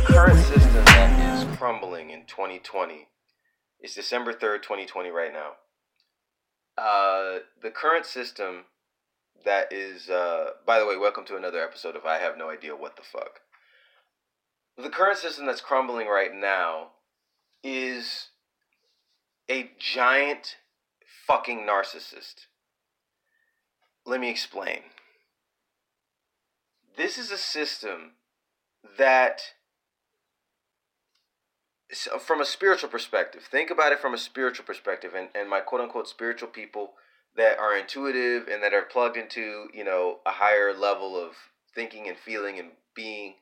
the current system that is crumbling in 2020 is December 3rd, 2020, right now. Uh, the current system that is, uh, by the way, welcome to another episode of I Have No Idea What the Fuck. The current system that's crumbling right now is a giant fucking narcissist. Let me explain. This is a system that so uh, from a spiritual perspective, think about it from a spiritual perspective, and, and my quote unquote spiritual people that are intuitive and that are plugged into, you know, a higher level of thinking and feeling and being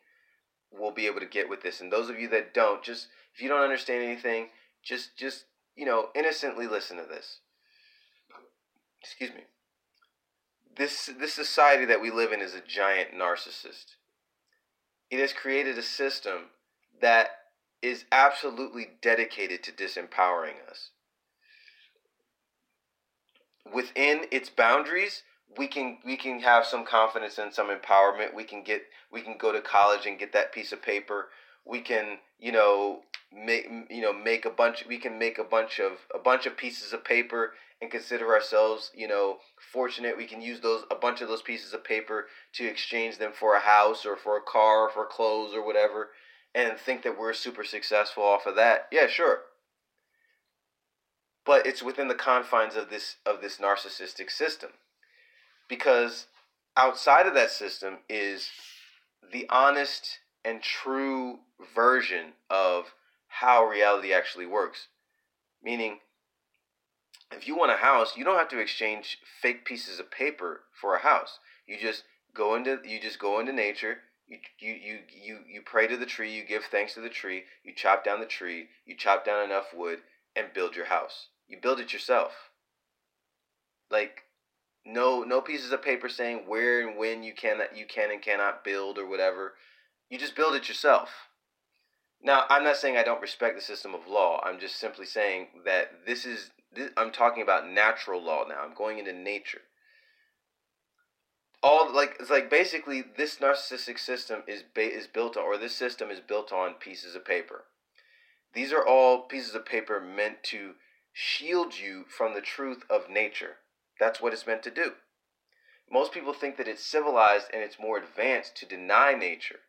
will be able to get with this. And those of you that don't, just if you don't understand anything, just just, you know, innocently listen to this. Excuse me. This this society that we live in is a giant narcissist. It has created a system that is absolutely dedicated to disempowering us. Within its boundaries, we can we can have some confidence and some empowerment. We can get we can go to college and get that piece of paper. We can you know make you know make a bunch. We can make a bunch of a bunch of pieces of paper and consider ourselves you know fortunate. We can use those a bunch of those pieces of paper to exchange them for a house or for a car or for clothes or whatever and think that we're super successful off of that. Yeah, sure. But it's within the confines of this of this narcissistic system. Because outside of that system is the honest and true version of how reality actually works. Meaning if you want a house, you don't have to exchange fake pieces of paper for a house. You just go into you just go into nature you, you, you, you, pray to the tree, you give thanks to the tree, you chop down the tree, you chop down enough wood, and build your house. You build it yourself. Like, no no pieces of paper saying where and when you can you can and cannot build or whatever. You just build it yourself. Now, I'm not saying I don't respect the system of law. I'm just simply saying that this is this, I'm talking about natural law now. I'm going into nature all like it's like basically this narcissistic system is ba- is built on or this system is built on pieces of paper. These are all pieces of paper meant to shield you from the truth of nature. That's what it's meant to do. Most people think that it's civilized and it's more advanced to deny nature,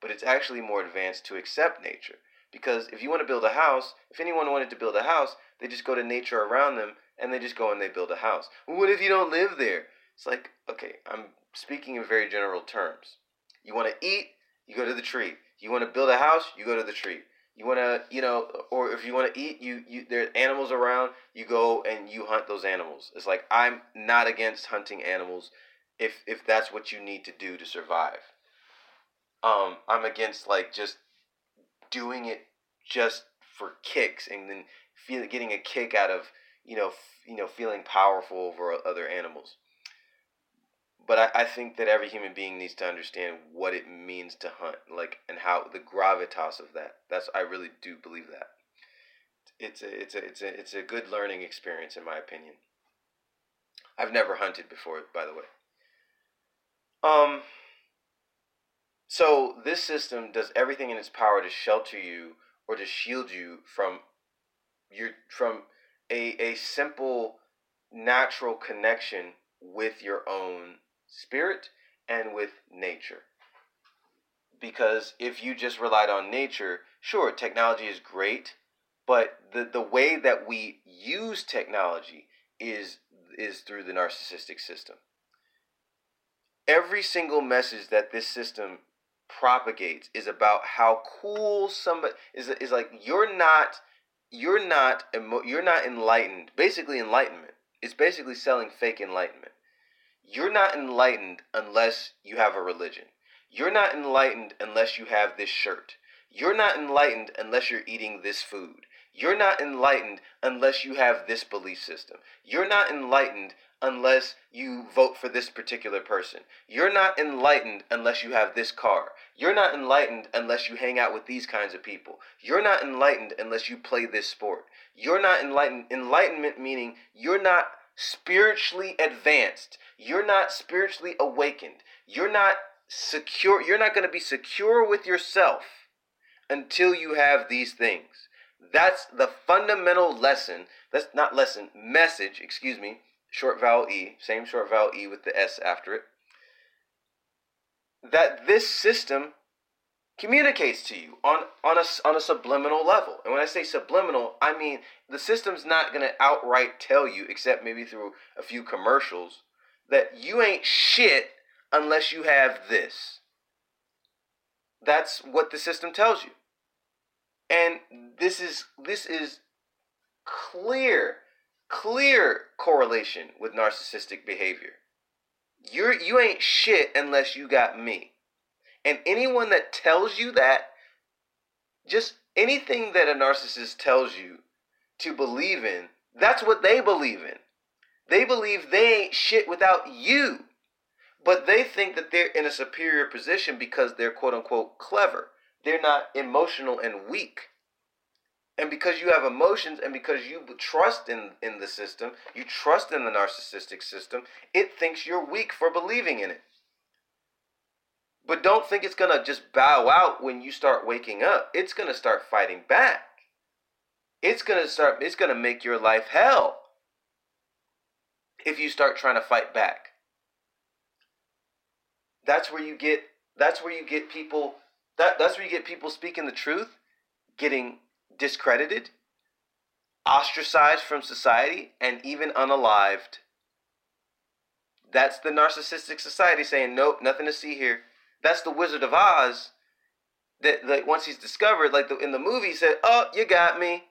but it's actually more advanced to accept nature. Because if you want to build a house, if anyone wanted to build a house, they just go to nature around them and they just go and they build a house. What if you don't live there? It's like, okay, I'm speaking in very general terms. You want to eat, you go to the tree. You want to build a house, you go to the tree. You want to, you know, or if you want to eat, you you there are animals around, you go and you hunt those animals. It's like I'm not against hunting animals if if that's what you need to do to survive. Um, I'm against like just doing it just for kicks and then feel getting a kick out of you know f- you know feeling powerful over other animals but I, I think that every human being needs to understand what it means to hunt, like and how the gravitas of that. That's I really do believe that. It's a it's a it's a it's a good learning experience in my opinion. I've never hunted before, by the way. Um. So this system does everything in its power to shelter you or to shield you from your from a a simple natural connection with your own spirit and with nature. Because if you just relied on nature, sure, technology is great, but the, the way that we use technology is is through the narcissistic system. Every single message that this system propagates is about how cool somebody is is like you're not you're not you're not enlightened. Basically enlightenment. It's basically selling fake enlightenment. You're not enlightened unless you have a religion. You're not enlightened unless you have this shirt. You're not enlightened unless you're eating this food. You're not enlightened unless you have this belief system. You're not enlightened unless you vote for this particular person. You're not enlightened unless you have this car. You're not enlightened unless you hang out with these kinds of people. You're not enlightened unless you play this sport. You're not enlightened. Enlightenment meaning you're not spiritually advanced. You're not spiritually awakened. You're not secure. You're not going to be secure with yourself until you have these things. That's the fundamental lesson. That's not lesson, message, excuse me, short vowel E, same short vowel E with the S after it. That this system communicates to you on, on, a, on a subliminal level. And when I say subliminal, I mean the system's not going to outright tell you, except maybe through a few commercials, that you ain't shit unless you have this. That's what the system tells you. And this is this is clear clear correlation with narcissistic behavior. You're you ain't shit unless you got me. And anyone that tells you that just anything that a narcissist tells you to believe in, that's what they believe in. They believe they ain't shit without you. But they think that they're in a superior position because they're quote unquote clever. They're not emotional and weak. And because you have emotions and because you trust in, in the system, you trust in the narcissistic system, it thinks you're weak for believing in it. But don't think it's going to just bow out when you start waking up. It's going to start fighting back. It's going to start it's going to make your life hell if you start trying to fight back. That's where you get that's where you get people that that's where you get people speaking the truth, getting discredited, ostracized from society, and even unalived. That's the narcissistic society saying, nope, nothing to see here. That's the Wizard of Oz. That like once he's discovered, like the, in the movie, he said, "Oh, you got me."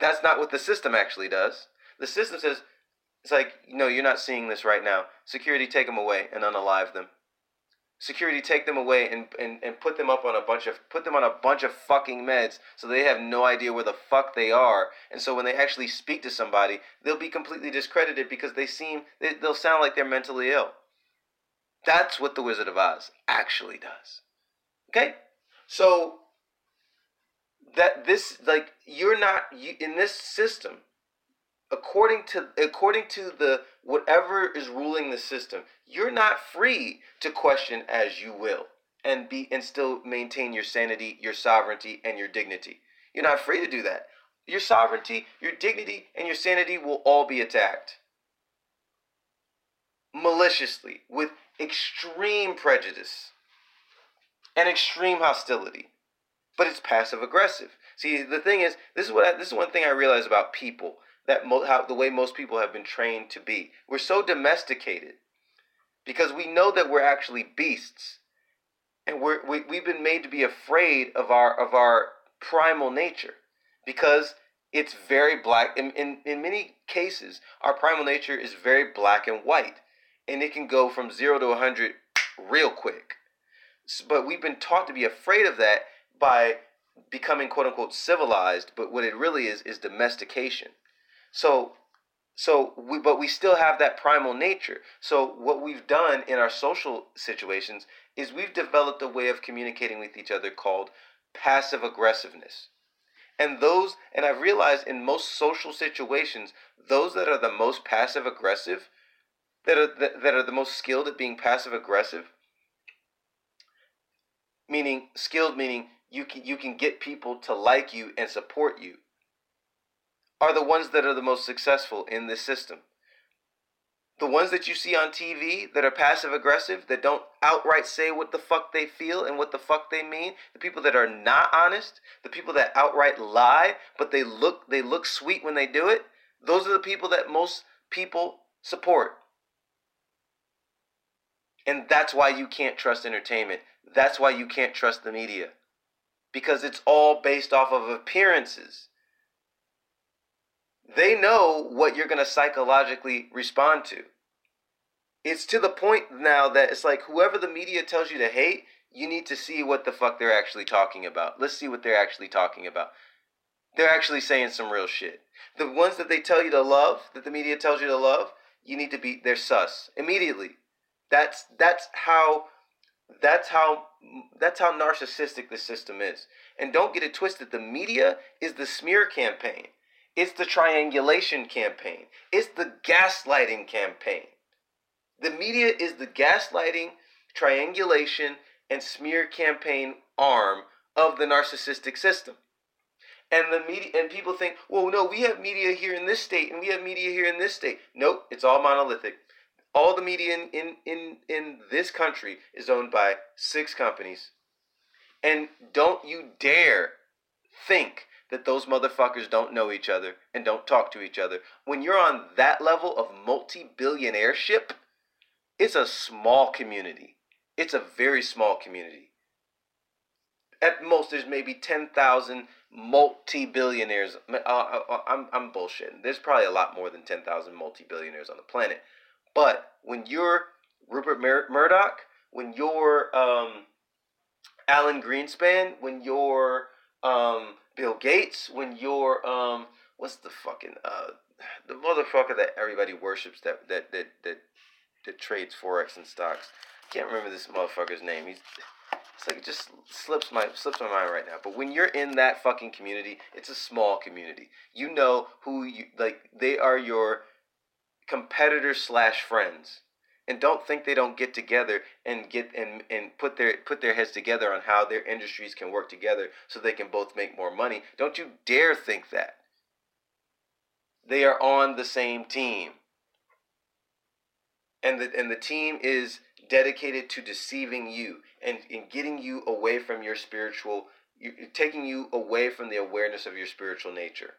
That's not what the system actually does. The system says, "It's like, no, you're not seeing this right now. Security, take them away and unalive them." security take them away and, and, and put them up on a bunch of put them on a bunch of fucking meds so they have no idea where the fuck they are and so when they actually speak to somebody they'll be completely discredited because they seem they, they'll sound like they're mentally ill that's what the wizard of oz actually does. Okay? So that this like you're not you, in this system according to according to the whatever is ruling the system you're not free to question as you will and be and still maintain your sanity your sovereignty and your dignity. You're not free to do that. Your sovereignty your dignity and your sanity will all be attacked maliciously with extreme prejudice and extreme hostility but it's passive aggressive see the thing is this is what I, this is one thing i realize about people that mo- how the way most people have been trained to be. We're so domesticated because we know that we're actually beasts, and we're we, we've been made to be afraid of our of our primal nature because it's very black. In, in in many cases, our primal nature is very black and white, and it can go from zero to a hundred real quick. But we've been taught to be afraid of that by becoming quote unquote civilized, but what it really is is domestication. So so we but we still have that primal nature. So what we've done in our social situations is we've developed a way of communicating with each other called passive aggressiveness. And those and I've realized in most social situations, those that are the most passive aggressive, that are that, that are the most skilled at being passive aggressive, meaning skilled meaning you can you can get people to like you and support you are the ones that are the most successful in this system. The ones that you see on TV that are passive aggressive, that don't outright say what the fuck they feel and what the fuck they mean, the people that are not honest, the people that outright lie, but they look they look sweet when they do it, those are the people that most people support. And that's why you can't trust entertainment. That's why you can't trust the media. Because it's all based off of appearances they know what you're going to psychologically respond to. It's to the point now that it's like whoever the media tells you to hate, you need to see what the fuck they're actually talking about. Let's see what they're actually talking about. They're actually saying some real shit. The ones that they tell you to love, that the media tells you to love, you need to be they're sus immediately. That's that's how that's how that's how narcissistic the system is. And don't get it twisted, the media is the smear campaign. It's the triangulation campaign. It's the gaslighting campaign. The media is the gaslighting, triangulation, and smear campaign arm of the narcissistic system. And the media and people think, well, no, we have media here in this state and we have media here in this state. Nope, it's all monolithic. All the media in, in, in, in this country is owned by six companies. And don't you dare think that those motherfuckers don't know each other and don't talk to each other. When you're on that level of multi billionaire ship, it's a small community. It's a very small community. At most, there's maybe 10,000 multi billionaires. Uh, uh, uh, I'm, I'm bullshitting. There's probably a lot more than 10,000 multi billionaires on the planet. But when you're Rupert Mur- Murdoch, when you're um, Alan Greenspan, when you're um, Bill Gates, when you're um, what's the fucking uh, the motherfucker that everybody worships that that that that, that trades forex and stocks. I can't remember this motherfucker's name. He's it's like it just slips my slips my mind right now. But when you're in that fucking community, it's a small community. You know who you like. They are your competitors slash friends and don't think they don't get together and get and, and put their put their heads together on how their industries can work together so they can both make more money. Don't you dare think that. They are on the same team. And the and the team is dedicated to deceiving you and, and getting you away from your spiritual taking you away from the awareness of your spiritual nature.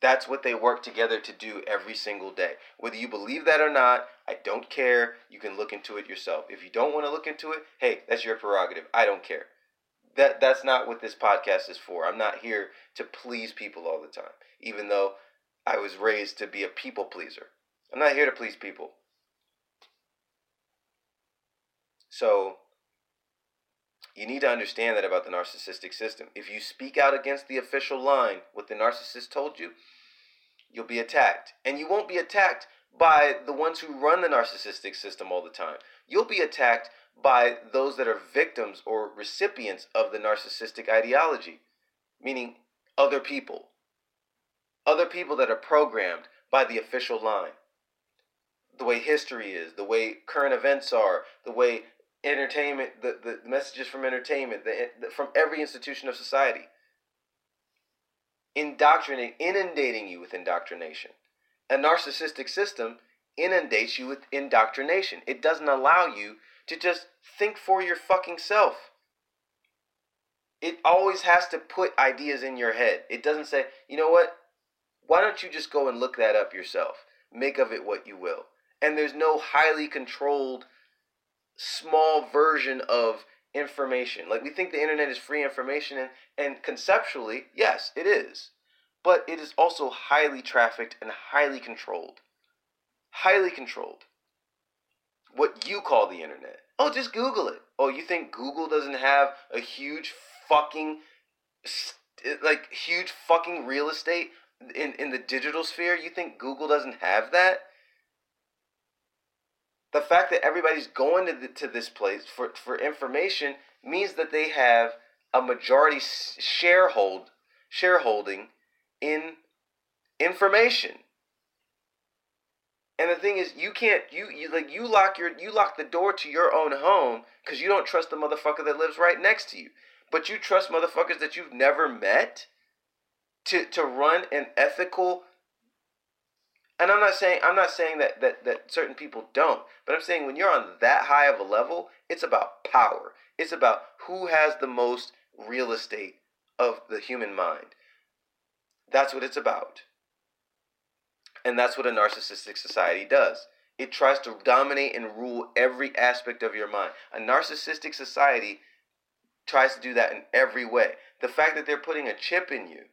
That's what they work together to do every single day. Whether you believe that or not, I don't care. You can look into it yourself. If you don't want to look into it, hey, that's your prerogative. I don't care. That that's not what this podcast is for. I'm not here to please people all the time, even though I was raised to be a people pleaser. I'm not here to please people. So, you need to understand that about the narcissistic system. If you speak out against the official line, what the narcissist told you, you'll be attacked. And you won't be attacked by the ones who run the narcissistic system all the time. You'll be attacked by those that are victims or recipients of the narcissistic ideology, meaning other people. Other people that are programmed by the official line. The way history is, the way current events are, the way entertainment, the, the messages from entertainment, the, the, from every institution of society. Indoctrinating, inundating you with indoctrination. A narcissistic system inundates you with indoctrination. It doesn't allow you to just think for your fucking self. It always has to put ideas in your head. It doesn't say, you know what? Why don't you just go and look that up yourself? Make of it what you will. And there's no highly controlled small version of information. Like we think the internet is free information and, and conceptually, yes, it is. But it is also highly trafficked and highly controlled. Highly controlled. What you call the internet. Oh, just Google it. Oh, you think Google doesn't have a huge fucking like huge fucking real estate in in the digital sphere? You think Google doesn't have that? The fact that everybody's going to, the, to this place for, for information means that they have a majority sharehold shareholding in information. And the thing is, you can't you, you like you lock your you lock the door to your own home because you don't trust the motherfucker that lives right next to you. But you trust motherfuckers that you've never met to to run an ethical and I'm not saying I'm not saying that, that that certain people don't, but I'm saying when you're on that high of a level, it's about power. It's about who has the most real estate of the human mind. That's what it's about. And that's what a narcissistic society does. It tries to dominate and rule every aspect of your mind. A narcissistic society tries to do that in every way. The fact that they're putting a chip in you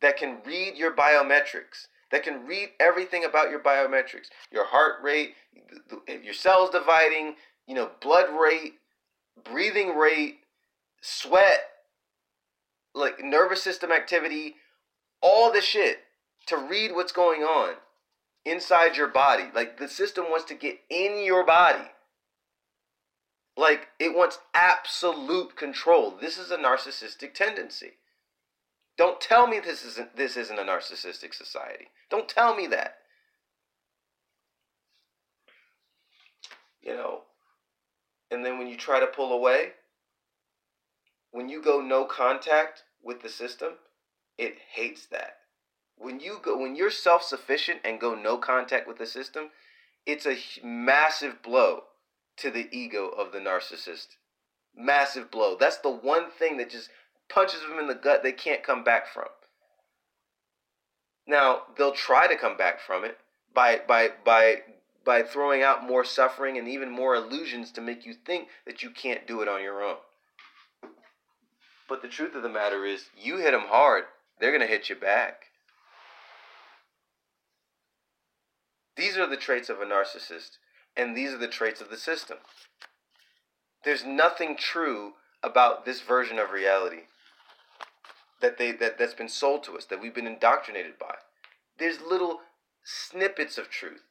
that can read your biometrics, that can read everything about your biometrics, your heart rate, your cells dividing, you know, blood rate, breathing rate, sweat, like nervous system activity, all the shit to read what's going on inside your body. Like the system wants to get in your body. Like it wants absolute control. This is a narcissistic tendency. Don't tell me this isn't this isn't a narcissistic society. Don't tell me that. You know, and then when you try to pull away, when you go no contact with the system, it hates that. When you go when you're self-sufficient and go no contact with the system, it's a massive blow to the ego of the narcissist. Massive blow. That's the one thing that just punches them in the gut they can't come back from. Now, they'll try to come back from it by by by by throwing out more suffering and even more illusions to make you think that you can't do it on your own. But the truth of the matter is, you hit them hard, they're going to hit you back. These are the traits of a narcissist, and these are the traits of the system. There's nothing true about this version of reality that they that, that's been sold to us, that we've been indoctrinated by. There's little snippets of truth,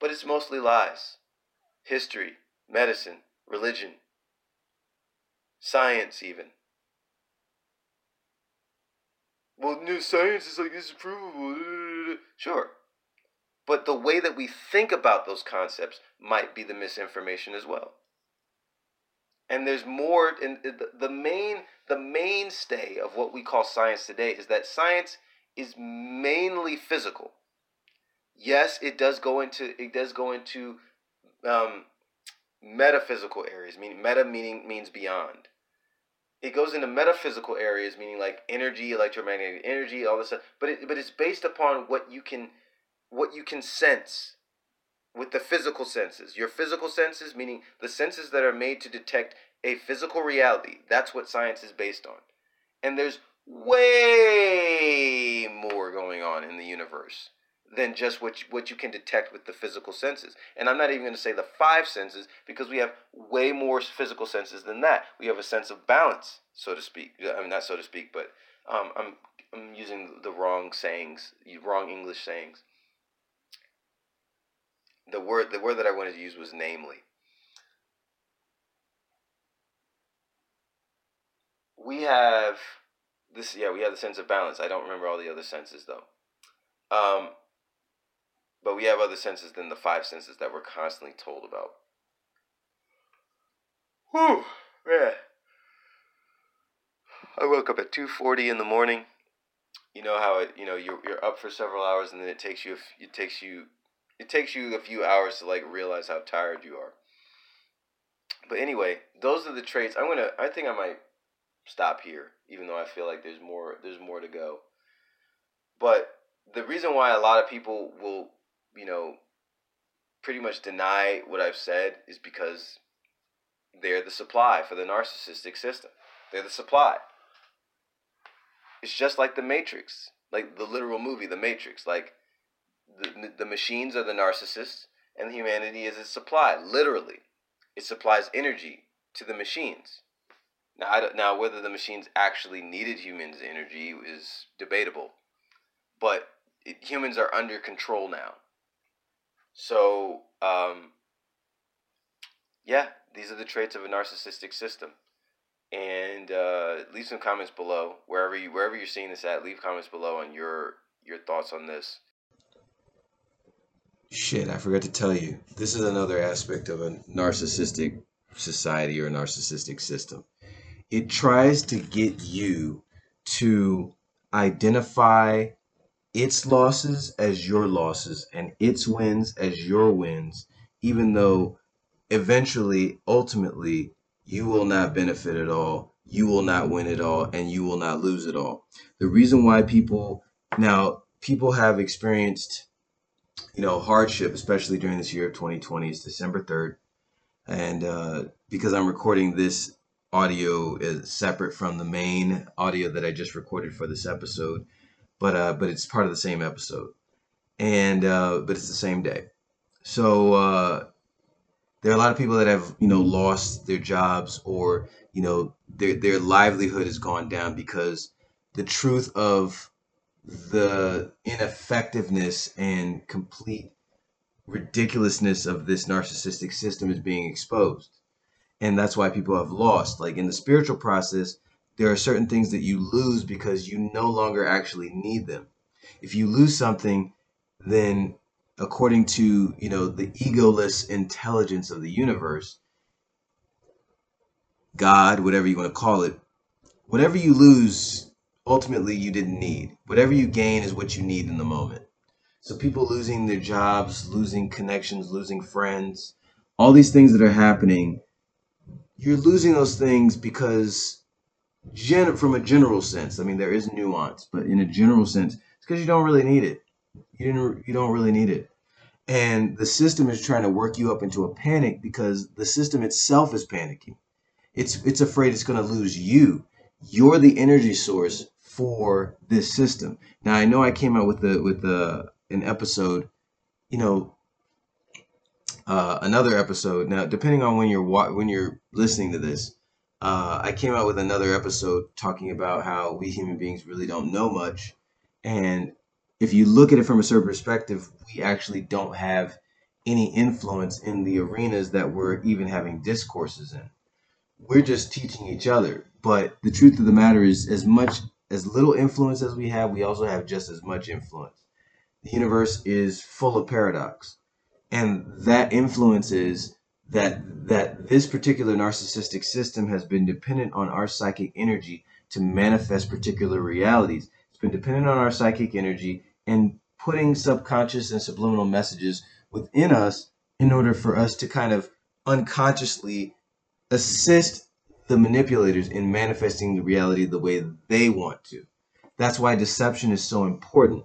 but it's mostly lies. History, medicine, religion, science even. Well, new science is like this is provable. Sure. But the way that we think about those concepts might be the misinformation as well. And there's more in the main the mainstay of what we call science today is that science is mainly physical. Yes, it does go into it does go into um, metaphysical areas. Meaning meta meaning means beyond. It goes into metaphysical areas, meaning like energy, electromagnetic energy, all this stuff. But it, but it's based upon what you can what you can sense with the physical senses. Your physical senses, meaning the senses that are made to detect a physical reality. That's what science is based on. And there's way more going on in the universe than just what you, what you can detect with the physical senses. And I'm not even going to say the five senses because we have way more physical senses than that. We have a sense of balance, so to speak. I mean, not so to speak, but um, I'm I'm using the wrong sayings, wrong English sayings the word the word that I wanted to use was namely. We have this yeah, we have the sense of balance. I don't remember all the other senses though. Um but we have other senses than the five senses that we're constantly told about. Whew, yeah. I woke up at 2:40 in the morning. You know how it, you know, you're you're up for several hours and then it takes you it takes you it takes you a few hours to like realize how tired you are. But anyway, those are the traits. I'm gonna. I think I might stop here, even though I feel like there's more. There's more to go. But the reason why a lot of people will, you know, pretty much deny what I've said is because they're the supply for the narcissistic system. They're the supply. It's just like the Matrix, like the literal movie, The Matrix. Like the, the machines are the narcissists and humanity is its supply. Literally it supplies energy to the machines. Now now whether the machines actually needed humans energy is debatable but it, humans are under control now. So um, yeah these are the traits of a narcissistic system. And uh, leave some comments below wherever you wherever you're seeing this at leave comments below on your your thoughts on this Shit, I forgot to tell you. This is another aspect of a narcissistic society or a narcissistic system. It tries to get you to identify its losses as your losses and its wins as your wins, even though eventually, ultimately, you will not benefit at all, you will not win at all, and you will not lose at all. The reason why people now, people have experienced you know, hardship, especially during this year of 2020, is December 3rd. And uh, because I'm recording this audio is separate from the main audio that I just recorded for this episode, but uh, but it's part of the same episode, and uh, but it's the same day. So uh, there are a lot of people that have you know lost their jobs or you know their their livelihood has gone down because the truth of the ineffectiveness and complete ridiculousness of this narcissistic system is being exposed. And that's why people have lost. Like in the spiritual process, there are certain things that you lose because you no longer actually need them. If you lose something, then according to, you know, the egoless intelligence of the universe, God, whatever you want to call it, whatever you lose, ultimately you didn't need. Whatever you gain is what you need in the moment. So people losing their jobs, losing connections, losing friends, all these things that are happening, you're losing those things because gen- from a general sense, I mean there is nuance, but in a general sense, it's because you don't really need it. You didn't you don't really need it. And the system is trying to work you up into a panic because the system itself is panicking. It's it's afraid it's going to lose you. You're the energy source for this system. Now I know I came out with the with the an episode, you know, uh, another episode. Now, depending on when you're when you're listening to this, uh, I came out with another episode talking about how we human beings really don't know much, and if you look at it from a certain perspective, we actually don't have any influence in the arenas that we're even having discourses in. We're just teaching each other. But the truth of the matter is, as much as little influence as we have, we also have just as much influence. The universe is full of paradox. And that influences that that this particular narcissistic system has been dependent on our psychic energy to manifest particular realities. It's been dependent on our psychic energy and putting subconscious and subliminal messages within us in order for us to kind of unconsciously assist the manipulators in manifesting the reality the way they want to that's why deception is so important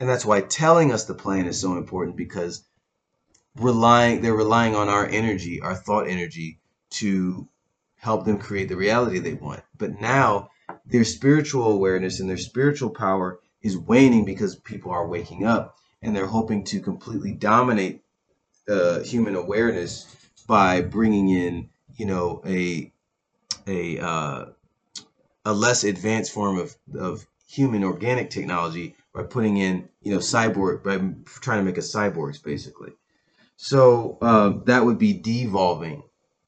and that's why telling us the plan is so important because relying they're relying on our energy, our thought energy to help them create the reality they want. But now their spiritual awareness and their spiritual power is waning because people are waking up and they're hoping to completely dominate uh, human awareness by bringing in, you know, a a uh, a less advanced form of, of human organic technology by putting in, you know, cyborg by trying to make a cyborgs basically. So uh, that would be devolving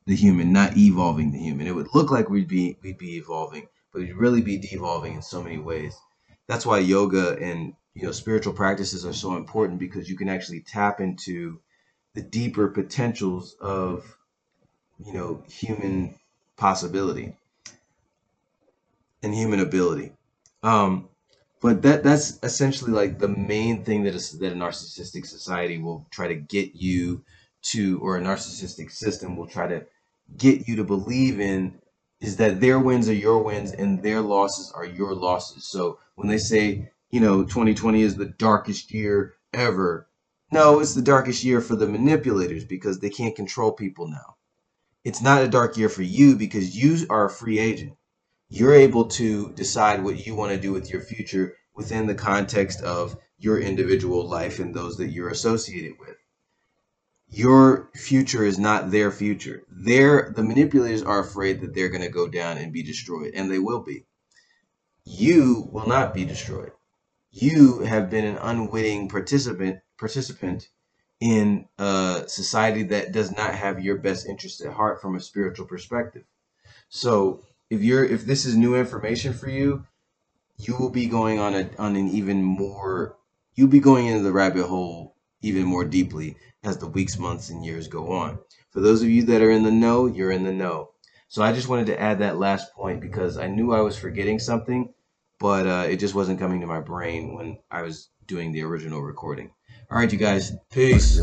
the human, not evolving the human. It would look like we'd be we'd be evolving, but we'd really be devolving in so many ways. That's why yoga and you know spiritual practices are so important because you can actually tap into the deeper potentials of you know human possibility and human ability. Um, but that that's essentially like the main thing that is that a narcissistic society will try to get you to, or a narcissistic system will try to get you to believe in is that their wins are your wins and their losses are your losses. So when they say, you know, 2020 is the darkest year ever, no, it's the darkest year for the manipulators because they can't control people now. It's not a dark year for you because you are a free agent you're able to decide what you want to do with your future within the context of your individual life and those that you're associated with. Your future is not their future. They're, the manipulators are afraid that they're going to go down and be destroyed, and they will be. You will not be destroyed. You have been an unwitting participant participant in a society that does not have your best interest at heart from a spiritual perspective. So if you're if this is new information for you, you will be going on a on an even more you'll be going into the rabbit hole even more deeply as the weeks, months, and years go on. For those of you that are in the know, you're in the know. So I just wanted to add that last point because I knew I was forgetting something, but uh, it just wasn't coming to my brain when I was doing the original recording. All right, you guys, peace.